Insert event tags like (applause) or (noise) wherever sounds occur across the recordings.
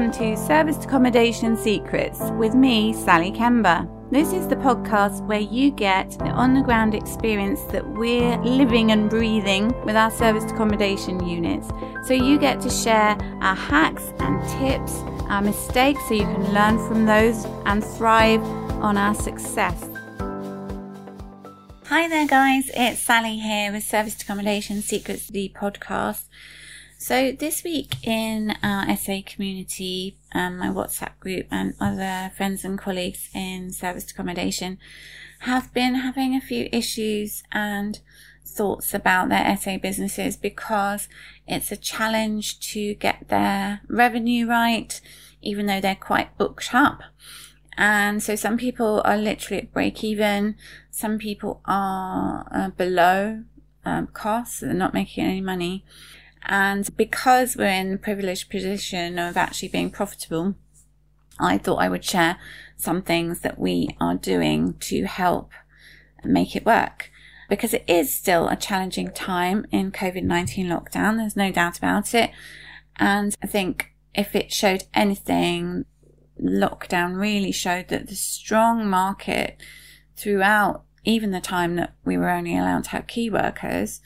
Welcome to Serviced Accommodation Secrets with me, Sally Kemba. This is the podcast where you get the on the ground experience that we're living and breathing with our serviced accommodation units. So you get to share our hacks and tips, our mistakes, so you can learn from those and thrive on our success. Hi there, guys. It's Sally here with Serviced Accommodation Secrets, the podcast. So this week in our SA community, um, my WhatsApp group and other friends and colleagues in serviced accommodation have been having a few issues and thoughts about their SA businesses because it's a challenge to get their revenue right, even though they're quite booked up. And so some people are literally at break even. Some people are uh, below um, costs. They're not making any money. And because we're in the privileged position of actually being profitable, I thought I would share some things that we are doing to help make it work. Because it is still a challenging time in COVID-19 lockdown. There's no doubt about it. And I think if it showed anything, lockdown really showed that the strong market throughout even the time that we were only allowed to have key workers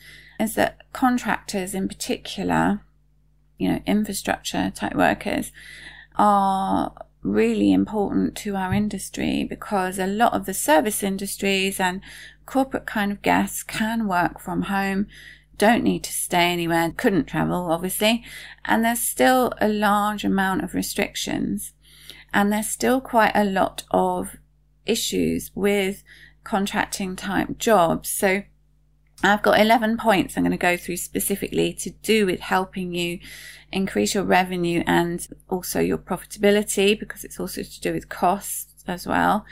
is that contractors in particular, you know, infrastructure type workers are really important to our industry because a lot of the service industries and corporate kind of guests can work from home, don't need to stay anywhere, couldn't travel, obviously. And there's still a large amount of restrictions and there's still quite a lot of issues with contracting type jobs. So I've got 11 points I'm going to go through specifically to do with helping you increase your revenue and also your profitability because it's also to do with costs as well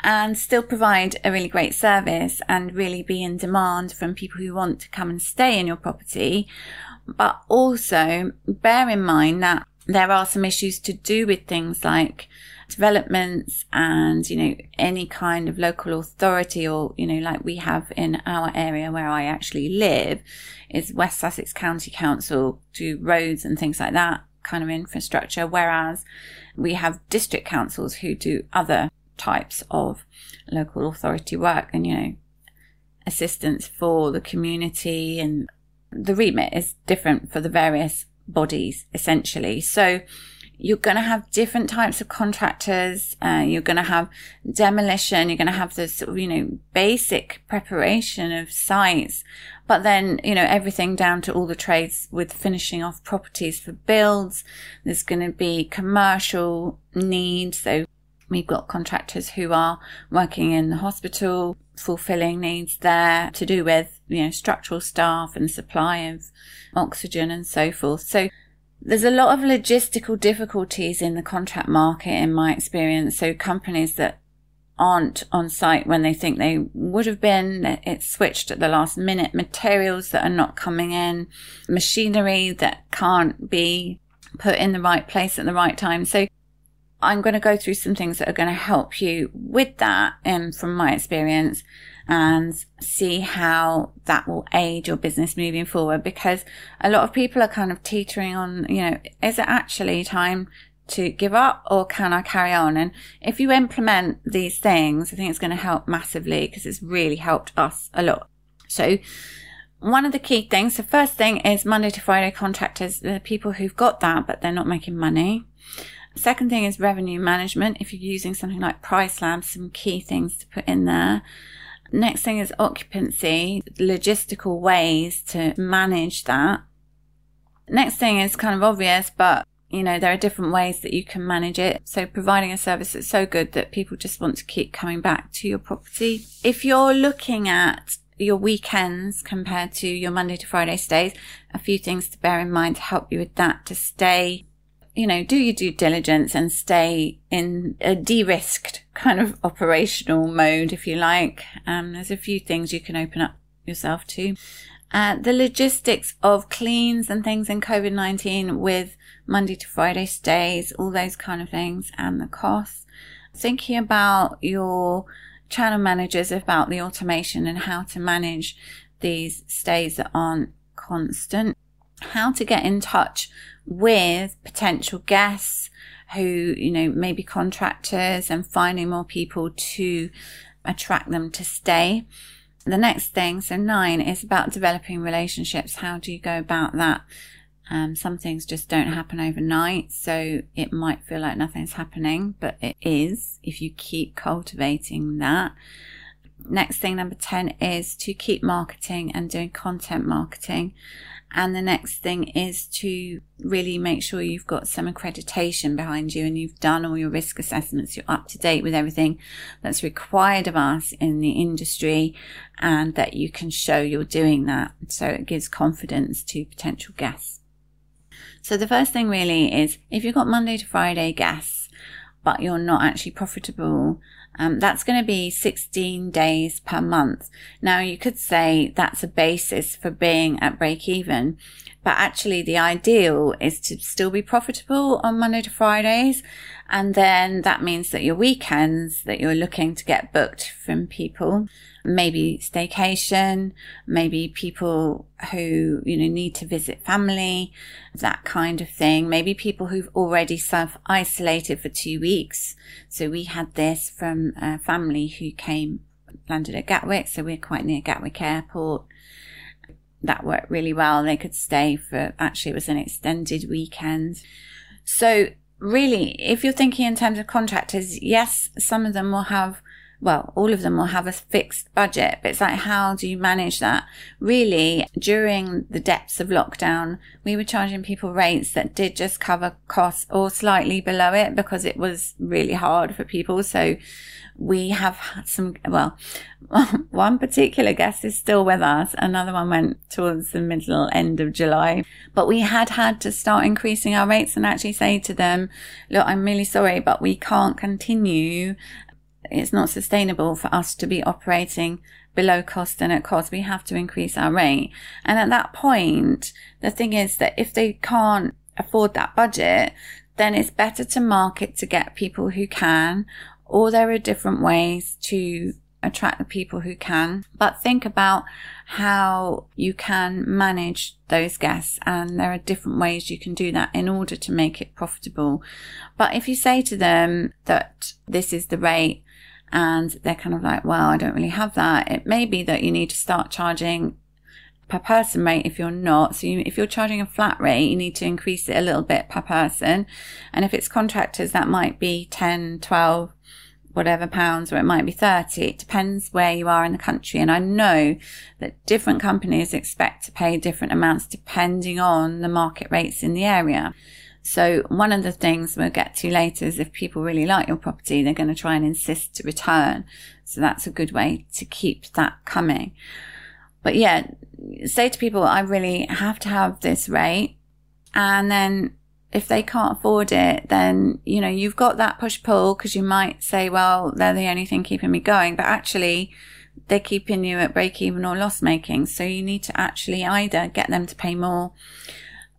and still provide a really great service and really be in demand from people who want to come and stay in your property. But also bear in mind that there are some issues to do with things like developments and, you know, any kind of local authority or, you know, like we have in our area where I actually live is West Sussex County Council do roads and things like that kind of infrastructure. Whereas we have district councils who do other types of local authority work and, you know, assistance for the community and the remit is different for the various bodies essentially. So, you're going to have different types of contractors. Uh, you're going to have demolition. You're going to have this, sort of, you know, basic preparation of sites, but then, you know, everything down to all the trades with finishing off properties for builds. There's going to be commercial needs. So we've got contractors who are working in the hospital, fulfilling needs there to do with, you know, structural staff and supply of oxygen and so forth. So there's a lot of logistical difficulties in the contract market, in my experience. So companies that aren't on site when they think they would have been, it's switched at the last minute, materials that are not coming in, machinery that can't be put in the right place at the right time. So I'm going to go through some things that are going to help you with that and from my experience and see how that will aid your business moving forward because a lot of people are kind of teetering on, you know, is it actually time to give up or can I carry on? And if you implement these things, I think it's going to help massively because it's really helped us a lot. So one of the key things, the first thing is Monday to Friday contractors, the people who've got that, but they're not making money. Second thing is revenue management. If you're using something like PriceLab, some key things to put in there. Next thing is occupancy, logistical ways to manage that. Next thing is kind of obvious, but you know, there are different ways that you can manage it. So providing a service that's so good that people just want to keep coming back to your property. If you're looking at your weekends compared to your Monday to Friday stays, a few things to bear in mind to help you with that to stay you know, do your due diligence and stay in a de-risked kind of operational mode, if you like. Um, there's a few things you can open up yourself to. Uh, the logistics of cleans and things in COVID-19 with Monday to Friday stays, all those kind of things and the costs. Thinking about your channel managers about the automation and how to manage these stays that aren't constant. How to get in touch with potential guests who, you know, maybe contractors and finding more people to attract them to stay. The next thing, so nine, is about developing relationships. How do you go about that? Um, some things just don't happen overnight, so it might feel like nothing's happening, but it is if you keep cultivating that. Next thing, number 10, is to keep marketing and doing content marketing. And the next thing is to really make sure you've got some accreditation behind you and you've done all your risk assessments. You're up to date with everything that's required of us in the industry and that you can show you're doing that. So it gives confidence to potential guests. So the first thing really is if you've got Monday to Friday guests, but you're not actually profitable, um, that's going to be 16 days per month. Now you could say that's a basis for being at break even, but actually the ideal is to still be profitable on Monday to Fridays. And then that means that your weekends that you're looking to get booked from people maybe staycation, maybe people who, you know, need to visit family, that kind of thing. Maybe people who've already self isolated for two weeks. So we had this from a family who came, landed at Gatwick. So we're quite near Gatwick Airport. That worked really well. They could stay for, actually, it was an extended weekend. So really, if you're thinking in terms of contractors, yes, some of them will have well, all of them will have a fixed budget, but it's like, how do you manage that? Really, during the depths of lockdown, we were charging people rates that did just cover costs or slightly below it because it was really hard for people. So we have had some, well, (laughs) one particular guest is still with us. Another one went towards the middle end of July, but we had had to start increasing our rates and actually say to them, look, I'm really sorry, but we can't continue it's not sustainable for us to be operating below cost and at cost. We have to increase our rate. And at that point, the thing is that if they can't afford that budget, then it's better to market to get people who can, or there are different ways to attract the people who can. But think about how you can manage those guests and there are different ways you can do that in order to make it profitable. But if you say to them that this is the rate and they're kind of like, well, I don't really have that. It may be that you need to start charging per person rate if you're not. So you, if you're charging a flat rate, you need to increase it a little bit per person. And if it's contractors, that might be 10, 12, whatever pounds, or it might be 30. It depends where you are in the country. And I know that different companies expect to pay different amounts depending on the market rates in the area. So one of the things we'll get to later is if people really like your property, they're going to try and insist to return. So that's a good way to keep that coming. But yeah, say to people, I really have to have this rate. And then if they can't afford it, then, you know, you've got that push pull because you might say, well, they're the only thing keeping me going. But actually, they're keeping you at break even or loss making. So you need to actually either get them to pay more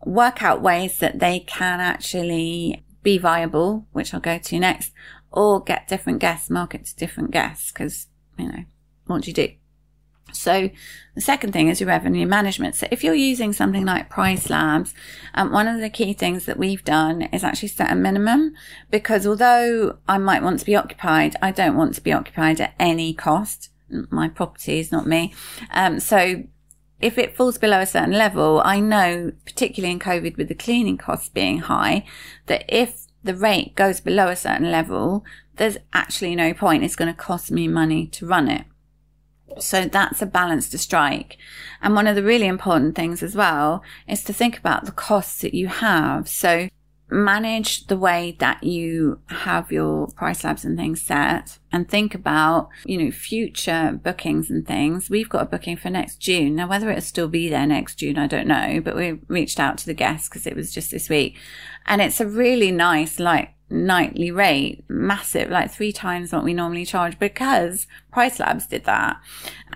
work out ways that they can actually be viable, which I'll go to next, or get different guests, market to different guests, because, you know, what do you do? So the second thing is your revenue management. So if you're using something like PriceLabs, um, one of the key things that we've done is actually set a minimum because although I might want to be occupied, I don't want to be occupied at any cost. My property is not me. Um, so if it falls below a certain level, I know, particularly in COVID with the cleaning costs being high, that if the rate goes below a certain level, there's actually no point. It's going to cost me money to run it. So that's a balance to strike. And one of the really important things as well is to think about the costs that you have. So manage the way that you have your price labs and things set and think about, you know, future bookings and things. We've got a booking for next June. Now, whether it'll still be there next June, I don't know, but we reached out to the guests because it was just this week and it's a really nice, like, nightly rate, massive, like three times what we normally charge because PriceLabs did that.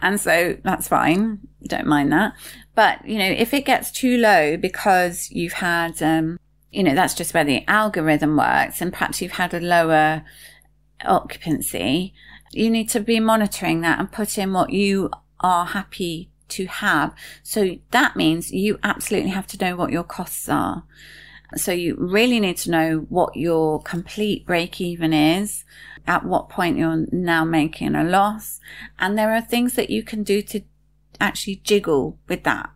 And so that's fine. Don't mind that. But, you know, if it gets too low because you've had, um, you know, that's just where the algorithm works. And perhaps you've had a lower occupancy. You need to be monitoring that and put in what you are happy to have. So that means you absolutely have to know what your costs are. So you really need to know what your complete break even is, at what point you're now making a loss. And there are things that you can do to actually jiggle with that.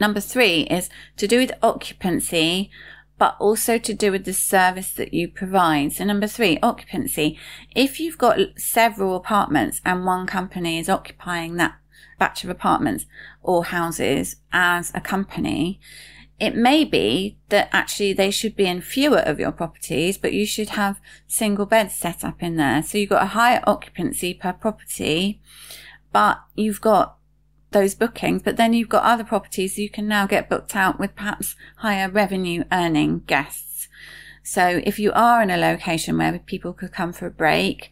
Number three is to do with occupancy, but also to do with the service that you provide. So number three, occupancy. If you've got several apartments and one company is occupying that batch of apartments or houses as a company, it may be that actually they should be in fewer of your properties, but you should have single beds set up in there. So you've got a higher occupancy per property, but you've got those bookings, but then you've got other properties you can now get booked out with perhaps higher revenue earning guests. So if you are in a location where people could come for a break,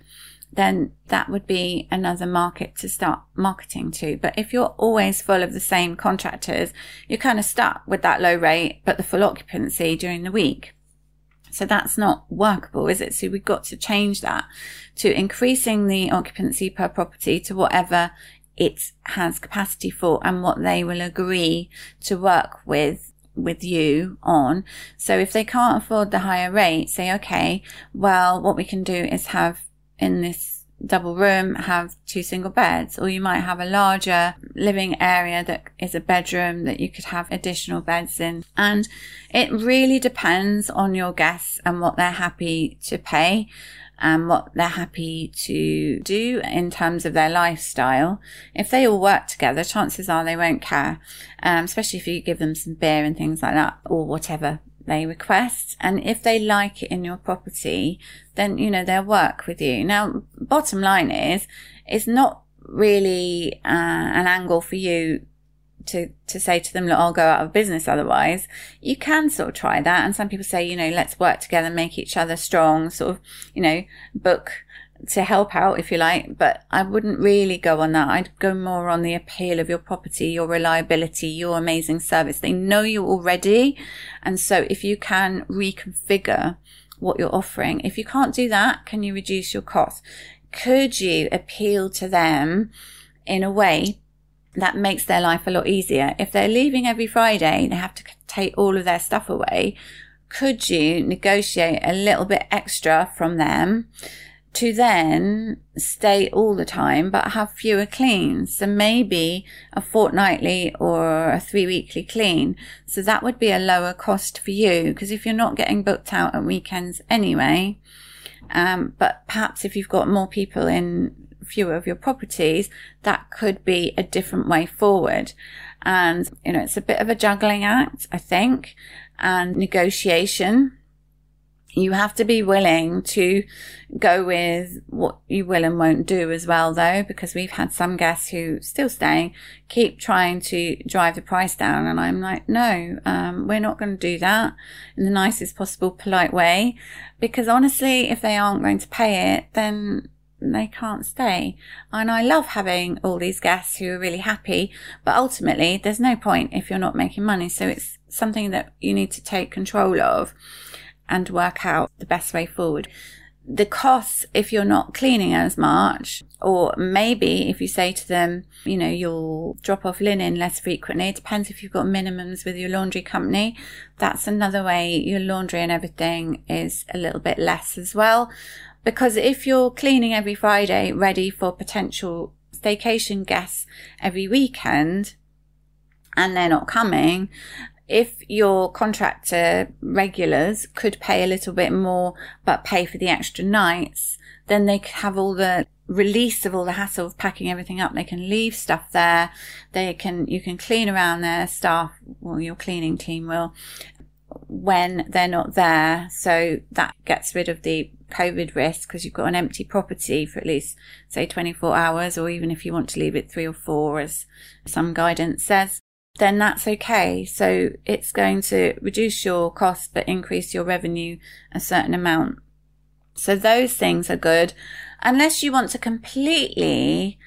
then that would be another market to start marketing to. But if you're always full of the same contractors, you're kind of stuck with that low rate, but the full occupancy during the week. So that's not workable, is it? So we've got to change that to increasing the occupancy per property to whatever it has capacity for and what they will agree to work with with you on. So if they can't afford the higher rate, say, okay, well, what we can do is have in this double room have two single beds, or you might have a larger living area that is a bedroom that you could have additional beds in. And it really depends on your guests and what they're happy to pay and what they're happy to do in terms of their lifestyle. If they all work together, chances are they won't care, um, especially if you give them some beer and things like that or whatever they request. And if they like it in your property, then, you know, they'll work with you. Now, bottom line is, it's not really uh, an angle for you to, to say to them, look, I'll go out of business otherwise. You can sort of try that. And some people say, you know, let's work together, make each other strong, sort of, you know, book to help out, if you like, but I wouldn't really go on that. I'd go more on the appeal of your property, your reliability, your amazing service. They know you already. And so if you can reconfigure what you're offering, if you can't do that, can you reduce your cost? Could you appeal to them in a way that makes their life a lot easier? If they're leaving every Friday, they have to take all of their stuff away. Could you negotiate a little bit extra from them? to then stay all the time but have fewer cleans. So maybe a fortnightly or a three weekly clean. So that would be a lower cost for you because if you're not getting booked out at weekends anyway, um, but perhaps if you've got more people in fewer of your properties, that could be a different way forward. And, you know, it's a bit of a juggling act, I think, and negotiation you have to be willing to go with what you will and won't do as well, though, because we've had some guests who still staying keep trying to drive the price down. And I'm like, no, um, we're not going to do that in the nicest possible polite way. Because honestly, if they aren't going to pay it, then they can't stay. And I love having all these guests who are really happy, but ultimately there's no point if you're not making money. So it's something that you need to take control of and work out the best way forward. The costs, if you're not cleaning as much, or maybe if you say to them, you know, you'll drop off linen less frequently. It depends if you've got minimums with your laundry company. That's another way your laundry and everything is a little bit less as well. Because if you're cleaning every Friday, ready for potential staycation guests every weekend, and they're not coming, if your contractor regulars could pay a little bit more, but pay for the extra nights, then they could have all the release of all the hassle of packing everything up. They can leave stuff there. They can, you can clean around their staff, well, your cleaning team will, when they're not there. So that gets rid of the COVID risk because you've got an empty property for at least, say, 24 hours, or even if you want to leave it three or four, as some guidance says then that's okay. So it's going to reduce your cost but increase your revenue a certain amount. So those things are good. Unless you want to completely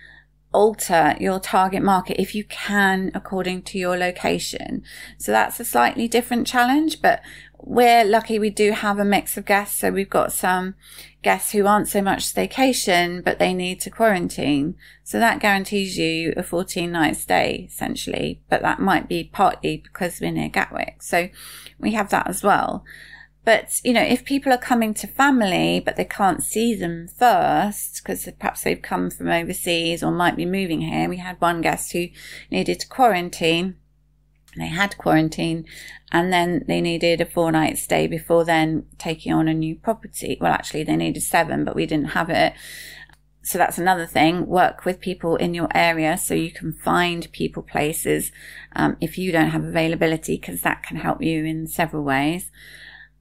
alter your target market if you can according to your location. So that's a slightly different challenge, but we're lucky we do have a mix of guests. So we've got some guests who aren't so much staycation, but they need to quarantine. So that guarantees you a 14 night stay essentially, but that might be partly because we're near Gatwick. So we have that as well. But, you know, if people are coming to family, but they can't see them first, because perhaps they've come from overseas or might be moving here. We had one guest who needed to quarantine. They had quarantine and then they needed a four night stay before then taking on a new property. Well, actually they needed seven, but we didn't have it. So that's another thing. Work with people in your area so you can find people places um, if you don't have availability, because that can help you in several ways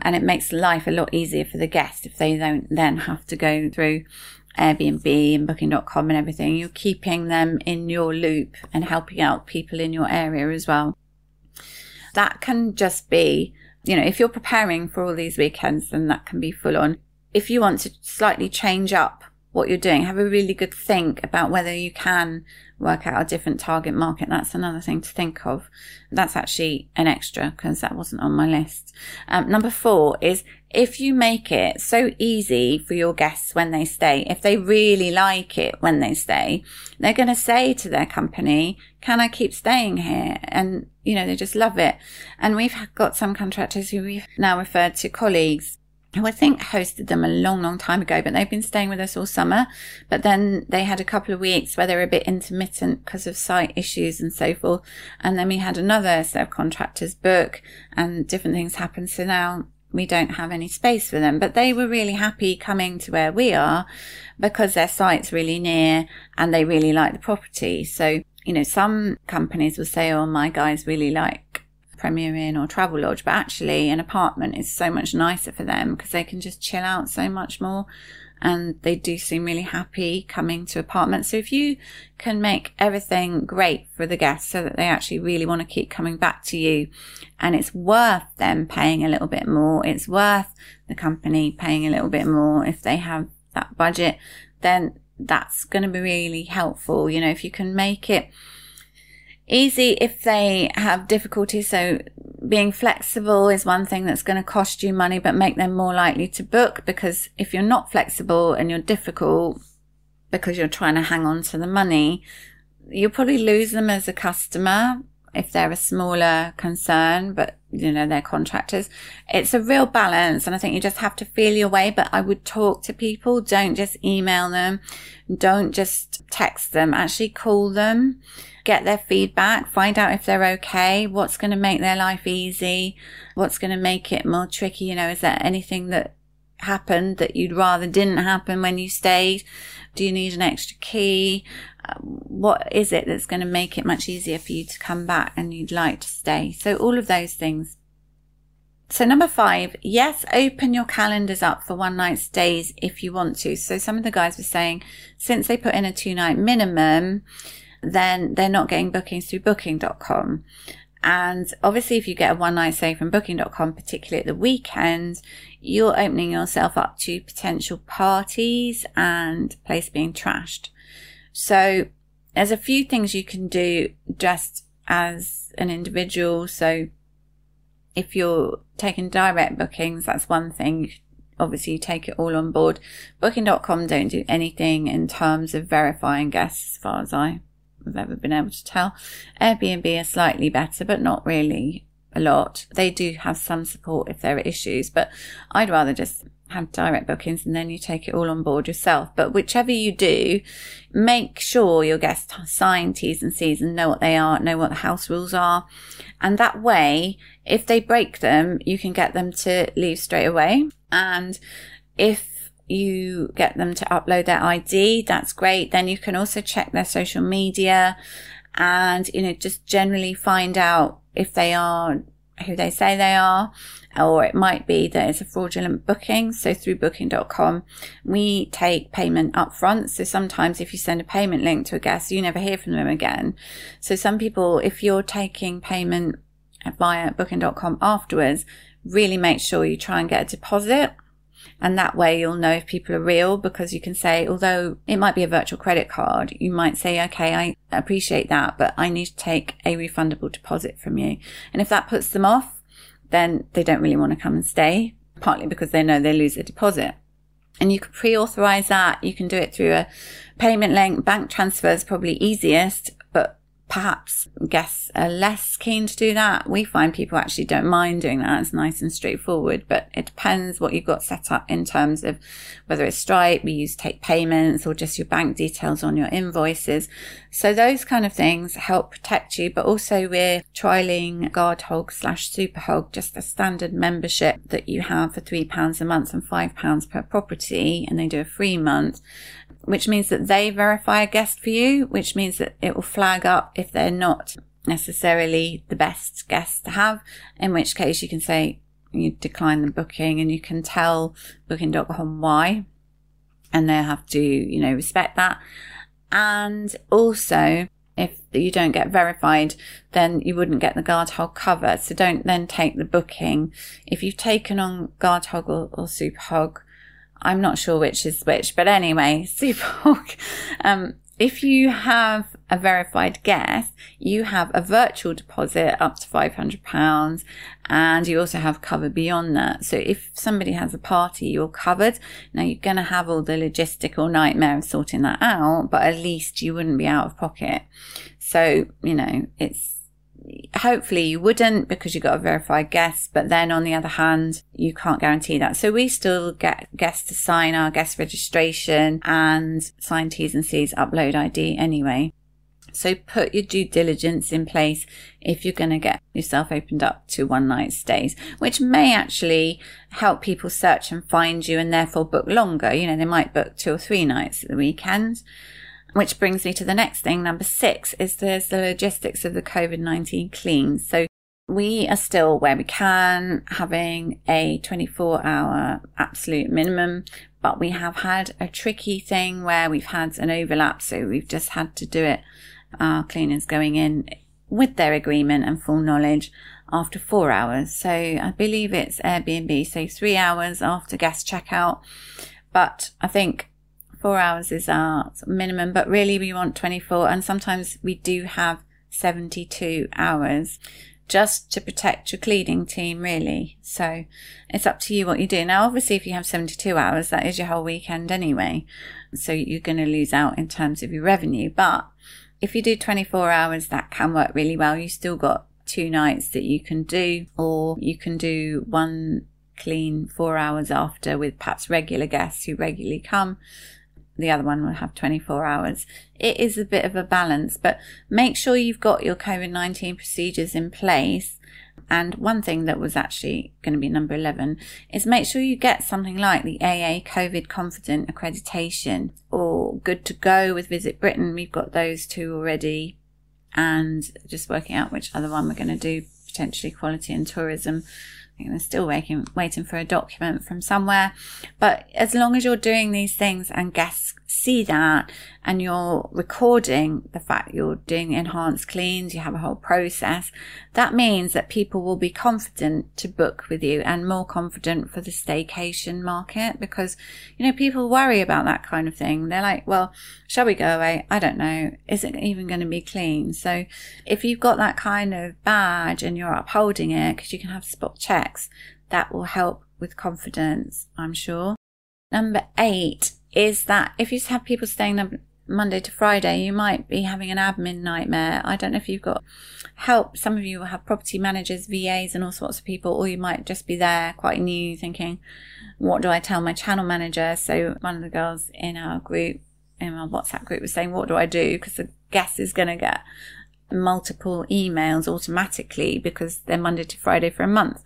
and it makes life a lot easier for the guest if they don't then have to go through Airbnb and booking.com and everything. You're keeping them in your loop and helping out people in your area as well. That can just be, you know, if you're preparing for all these weekends, then that can be full on. If you want to slightly change up what you're doing, have a really good think about whether you can work out a different target market. That's another thing to think of. That's actually an extra because that wasn't on my list. Um, number four is if you make it so easy for your guests when they stay, if they really like it when they stay, they're going to say to their company, can I keep staying here? And, you know, they just love it. And we've got some contractors who we've now referred to colleagues who I think hosted them a long, long time ago, but they've been staying with us all summer. But then they had a couple of weeks where they were a bit intermittent because of site issues and so forth. And then we had another set of contractors book and different things happened. So now we don't have any space for them, but they were really happy coming to where we are because their site's really near and they really like the property. So, you know, some companies will say, Oh, my guys really like Premier Inn or Travelodge, but actually an apartment is so much nicer for them because they can just chill out so much more and they do seem really happy coming to apartments. So if you can make everything great for the guests so that they actually really want to keep coming back to you and it's worth them paying a little bit more, it's worth the company paying a little bit more if they have that budget, then that's going to be really helpful. You know, if you can make it easy if they have difficulty. So being flexible is one thing that's going to cost you money, but make them more likely to book because if you're not flexible and you're difficult because you're trying to hang on to the money, you'll probably lose them as a customer if they're a smaller concern, but you know, they're contractors. It's a real balance. And I think you just have to feel your way, but I would talk to people. Don't just email them. Don't just text them. Actually call them get their feedback, find out if they're okay, what's going to make their life easy, what's going to make it more tricky. You know, is there anything that happened that you'd rather didn't happen when you stayed? Do you need an extra key? Uh, what is it that's going to make it much easier for you to come back and you'd like to stay? So all of those things. So number five, yes, open your calendars up for one night stays if you want to. So some of the guys were saying since they put in a two night minimum, then they're not getting bookings through booking.com. And obviously, if you get a one night stay from booking.com, particularly at the weekend, you're opening yourself up to potential parties and place being trashed. So there's a few things you can do just as an individual. So if you're taking direct bookings, that's one thing. Obviously, you take it all on board. Booking.com don't do anything in terms of verifying guests, as far as I I've ever been able to tell. Airbnb are slightly better, but not really a lot. They do have some support if there are issues, but I'd rather just have direct bookings and then you take it all on board yourself. But whichever you do, make sure your guests sign T's and C's and know what they are, know what the house rules are. And that way, if they break them, you can get them to leave straight away. And if you get them to upload their ID, that's great. Then you can also check their social media and, you know, just generally find out if they are who they say they are, or it might be that it's a fraudulent booking. So through booking.com, we take payment up front. So sometimes if you send a payment link to a guest, you never hear from them again. So some people, if you're taking payment via booking.com afterwards, really make sure you try and get a deposit And that way you'll know if people are real because you can say, although it might be a virtual credit card, you might say, okay, I appreciate that, but I need to take a refundable deposit from you. And if that puts them off, then they don't really want to come and stay, partly because they know they lose a deposit. And you can pre-authorize that. You can do it through a payment link. Bank transfer is probably easiest, perhaps guests are less keen to do that. We find people actually don't mind doing that. It's nice and straightforward, but it depends what you've got set up in terms of whether it's Stripe, we use take payments or just your bank details on your invoices. So those kind of things help protect you, but also we're trialing GuardHog slash Superhog, just a standard membership that you have for three pounds a month and five pounds per property. And they do a free month which means that they verify a guest for you, which means that it will flag up if they're not necessarily the best guest to have, in which case you can say you decline the booking and you can tell booking.com why, and they'll have to, you know, respect that. And also, if you don't get verified, then you wouldn't get the GuardHog cover. So don't then take the booking. If you've taken on GuardHog or, or Superhog, I'm not sure which is which, but anyway, (laughs) Superhog. Um, if you have a verified guest, you have a virtual deposit up to £500 and you also have cover beyond that. So if somebody has a party, you're covered. Now you're going to have all the logistical nightmare of sorting that out, but at least you wouldn't be out of pocket. So, you know, it's, hopefully you wouldn't because you got a verified guest, but then on the other hand, you can't guarantee that. So we still get guests to sign our guest registration and sign T's and C's upload ID anyway. So put your due diligence in place if you're going to get yourself opened up to one night stays, which may actually help people search and find you and therefore book longer. You know, they might book two or three nights at the weekend. Which brings me to the next thing. Number six is there's the logistics of the COVID-19 clean. So we are still where we can having a 24 hour absolute minimum, but we have had a tricky thing where we've had an overlap. So we've just had to do it. Our cleaners going in with their agreement and full knowledge after four hours. So I believe it's Airbnb, so three hours after guest checkout. But I think four hours is our minimum, but really we want 24 and sometimes we do have 72 hours just to protect your cleaning team really. So it's up to you what you do. Now obviously if you have 72 hours, that is your whole weekend anyway. So you're going to lose out in terms of your revenue. But if you do 24 hours, that can work really well. You still got two nights that you can do, or you can do one clean four hours after with perhaps regular guests who regularly come the other one will have 24 hours. It is a bit of a balance, but make sure you've got your COVID 19 procedures in place. And one thing that was actually going to be number 11 is make sure you get something like the AA COVID Confident accreditation or good to go with Visit Britain. We've got those two already and just working out which other one we're going to do, potentially quality and tourism they're still waiting, waiting for a document from somewhere. But as long as you're doing these things and guests see that and you're recording the fact you're doing enhanced cleans, you have a whole process, that means that people will be confident to book with you and more confident for the staycation market because, you know, people worry about that kind of thing. They're like, well, shall we go away? I don't know. Is it even going to be clean? So if you've got that kind of badge and you're upholding it, because you can have spot checks, that will help with confidence, I'm sure. Number eight is that if you have people staying Monday to Friday, you might be having an admin nightmare. I don't know if you've got help. Some of you will have property managers, VAs, and all sorts of people, or you might just be there quite new thinking, what do I tell my channel manager? So one of the girls in our group, in our WhatsApp group was saying, what do I do? Because the guest is going to get multiple emails automatically because they're Monday to Friday for a month.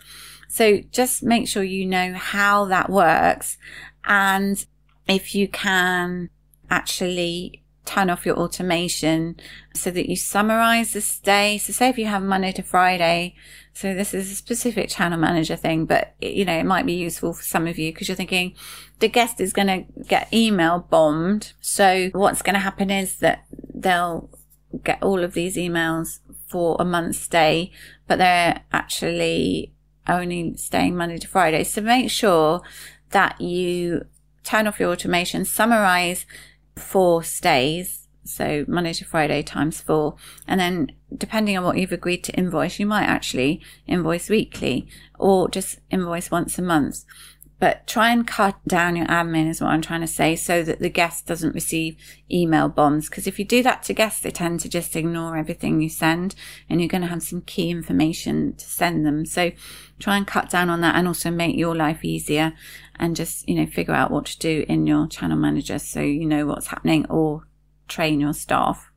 So just make sure you know how that works and if you can actually turn off your automation so that you summarize the stay. So say if you have Monday to Friday, so this is a specific channel manager thing, but you know, it might be useful for some of you because you're thinking the guest is going to get email bombed. So what's going to happen is that they'll get all of these emails for a month's stay, but they're actually only staying Monday to Friday. So make sure that you turn off your automation, summarize four stays. So Monday to Friday times four. And then depending on what you've agreed to invoice, you might actually invoice weekly or just invoice once a month but try and cut down your admin is what I'm trying to say so that the guest doesn't receive email bombs. Because if you do that to guests, they tend to just ignore everything you send and you're going to have some key information to send them. So try and cut down on that and also make your life easier and just, you know, figure out what to do in your channel manager so you know what's happening or train your staff.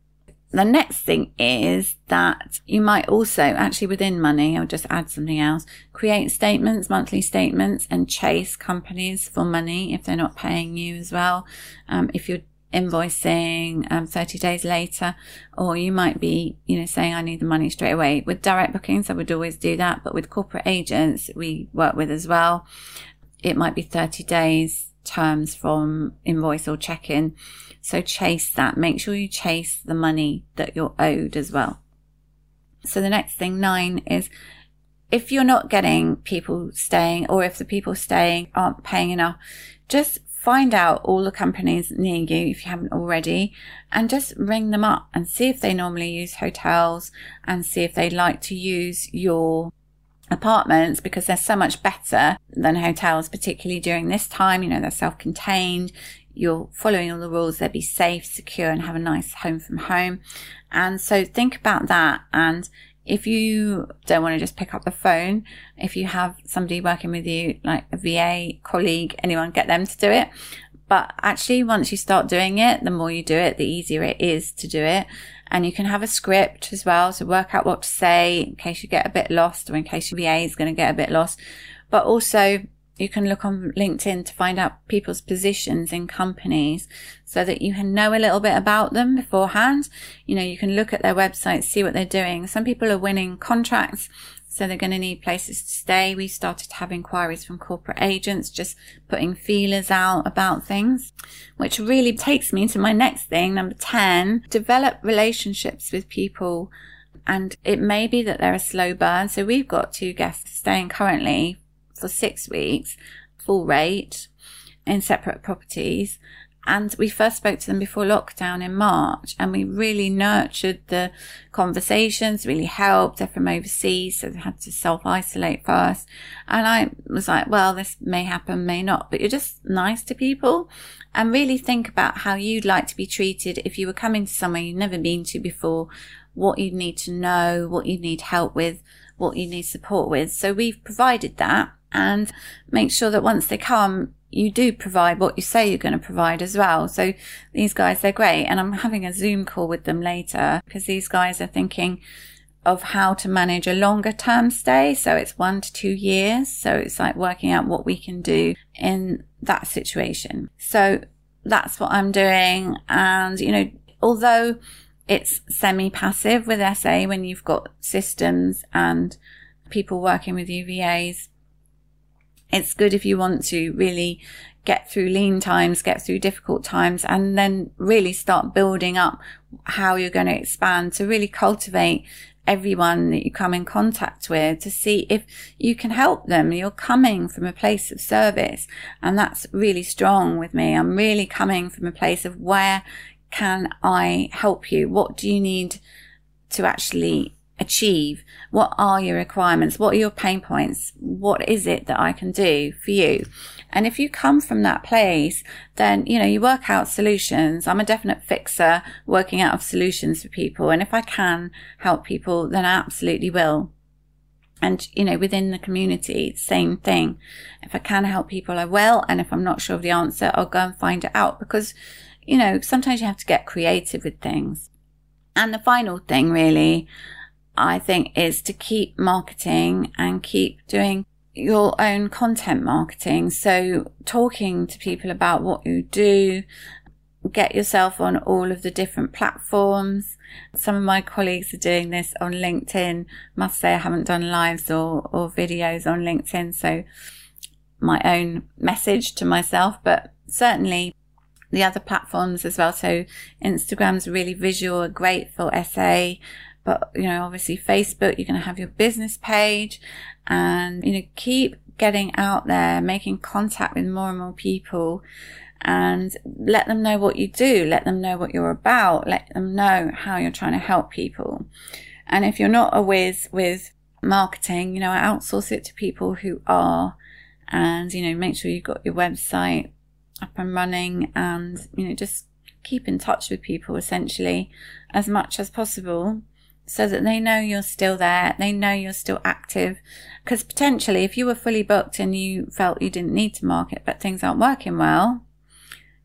The next thing is that you might also actually within money, I'll just add something else, create statements, monthly statements and chase companies for money if they're not paying you as well. Um, if you're invoicing um, 30 days later, or you might be, you know, saying, I need the money straight away. With direct bookings, I would always do that. But with corporate agents we work with as well, it might be 30 days terms from invoice or check in. So chase that. Make sure you chase the money that you're owed as well. So the next thing, nine, is if you're not getting people staying or if the people staying aren't paying enough, just find out all the companies near you if you haven't already and just ring them up and see if they normally use hotels and see if they like to use your apartments because they're so much better than hotels, particularly during this time. You know, they're self-contained you're following all the rules, they'll be safe, secure, and have a nice home from home. And so think about that. And if you don't want to just pick up the phone, if you have somebody working with you, like a VA, colleague, anyone, get them to do it. But actually, once you start doing it, the more you do it, the easier it is to do it. And you can have a script as well to work out what to say in case you get a bit lost or in case your VA is going to get a bit lost. But also you can look on LinkedIn to find out people's positions in companies so that you can know a little bit about them beforehand. You know, you can look at their website, see what they're doing. Some people are winning contracts. So they're going to need places to stay. We started to have inquiries from corporate agents, just putting feelers out about things, which really takes me to my next thing. Number 10, develop relationships with people. And it may be that they're a slow burn. So we've got two guests staying currently for six weeks, full rate in separate properties. And we first spoke to them before lockdown in March and we really nurtured the conversations, really helped. They're from overseas, so they had to self isolate first. And I was like, well, this may happen, may not, but you're just nice to people and really think about how you'd like to be treated if you were coming to somewhere you've never been to before, what you'd need to know, what you need help with, what you need support with. So we've provided that and make sure that once they come, you do provide what you say you're going to provide as well. So these guys, they're great. And I'm having a Zoom call with them later because these guys are thinking of how to manage a longer term stay. So it's one to two years. So it's like working out what we can do in that situation. So that's what I'm doing. And, you know, although it's semi passive with SA when you've got systems and people working with UVAs, it's good if you want to really get through lean times, get through difficult times, and then really start building up how you're going to expand to really cultivate everyone that you come in contact with to see if you can help them. You're coming from a place of service. And that's really strong with me. I'm really coming from a place of where can I help you? What do you need to actually achieve? What are your requirements? What are your pain points? What is it that I can do for you? And if you come from that place, then, you know, you work out solutions. I'm a definite fixer working out of solutions for people. And if I can help people, then I absolutely will. And, you know, within the community, same thing. If I can help people, I will. And if I'm not sure of the answer, I'll go and find it out because, you know, sometimes you have to get creative with things. And the final thing really, I think is to keep marketing and keep doing your own content marketing. So talking to people about what you do, get yourself on all of the different platforms. Some of my colleagues are doing this on LinkedIn. Must say I haven't done lives or, or videos on LinkedIn. So my own message to myself, but certainly the other platforms as well. So Instagram's really visual, great for SA. But, you know, obviously Facebook, you're going to have your business page and, you know, keep getting out there, making contact with more and more people and let them know what you do. Let them know what you're about. Let them know how you're trying to help people. And if you're not a whiz with marketing, you know, I outsource it to people who are and, you know, make sure you've got your website up and running and, you know, just keep in touch with people essentially as much as possible so that they know you're still there, they know you're still active. Because potentially, if you were fully booked and you felt you didn't need to market, but things aren't working well,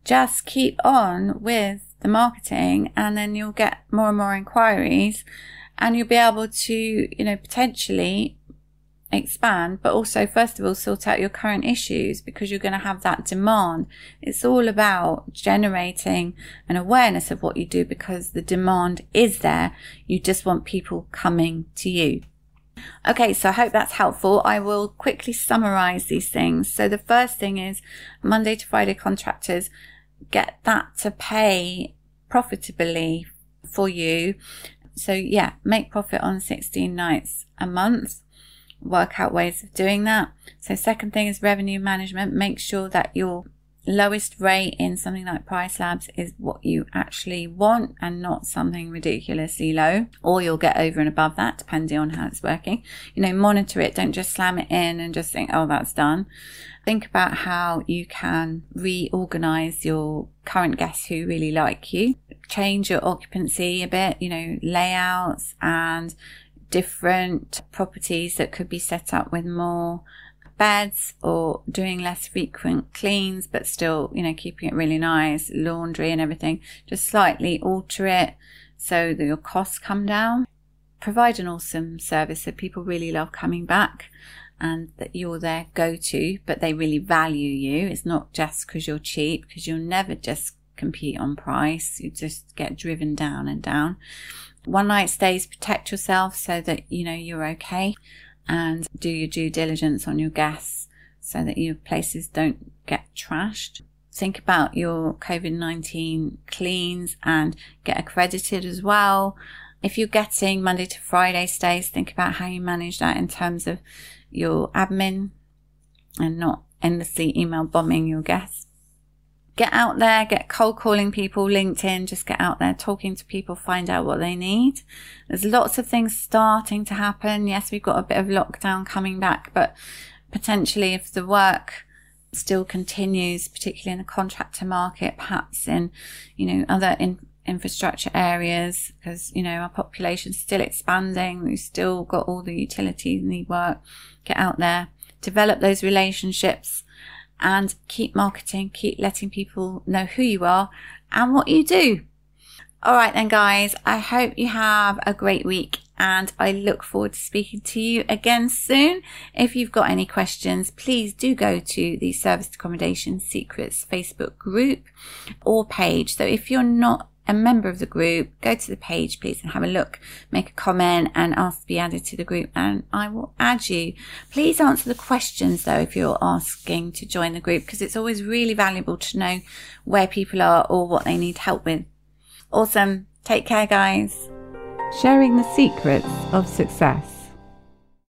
just keep on with the marketing and then you'll get more and more inquiries and you'll be able to, you know, potentially expand, but also, first of all, sort out your current issues because you're going to have that demand. It's all about generating an awareness of what you do because the demand is there. You just want people coming to you. Okay, so I hope that's helpful. I will quickly summarize these things. So the first thing is Monday to Friday contractors get that to pay profitably for you. So yeah, make profit on 16 nights a month work out ways of doing that. So second thing is revenue management. Make sure that your lowest rate in something like PriceLabs is what you actually want and not something ridiculously low, or you'll get over and above that depending on how it's working. You know, monitor it. Don't just slam it in and just think, oh, that's done. Think about how you can reorganize your current guests who really like you, change your occupancy a bit, you know, layouts and different properties that could be set up with more beds or doing less frequent cleans, but still, you know, keeping it really nice, laundry and everything. Just slightly alter it so that your costs come down. Provide an awesome service that people really love coming back and that you're their go to, but they really value you. It's not just because you're cheap, because you'll never just compete on price. You just get driven down and down. One night stays, protect yourself so that you know you're okay and do your due diligence on your guests so that your places don't get trashed. Think about your COVID 19 cleans and get accredited as well. If you're getting Monday to Friday stays, think about how you manage that in terms of your admin and not endlessly email bombing your guests get out there, get cold calling people, LinkedIn, just get out there talking to people, find out what they need. There's lots of things starting to happen. Yes, we've got a bit of lockdown coming back, but potentially if the work still continues, particularly in the contractor market, perhaps in, you know, other in, infrastructure areas, because, you know, our population's still expanding. We've still got all the utilities need work. Get out there, develop those relationships and keep marketing, keep letting people know who you are and what you do. All right, then, guys, I hope you have a great week and I look forward to speaking to you again soon. If you've got any questions, please do go to the Serviced Accommodation Secrets Facebook group or page. So if you're not a member of the group, go to the page, please, and have a look, make a comment and ask to be added to the group and I will add you. Please answer the questions though if you're asking to join the group because it's always really valuable to know where people are or what they need help with. Awesome. Take care, guys. Sharing the secrets of success.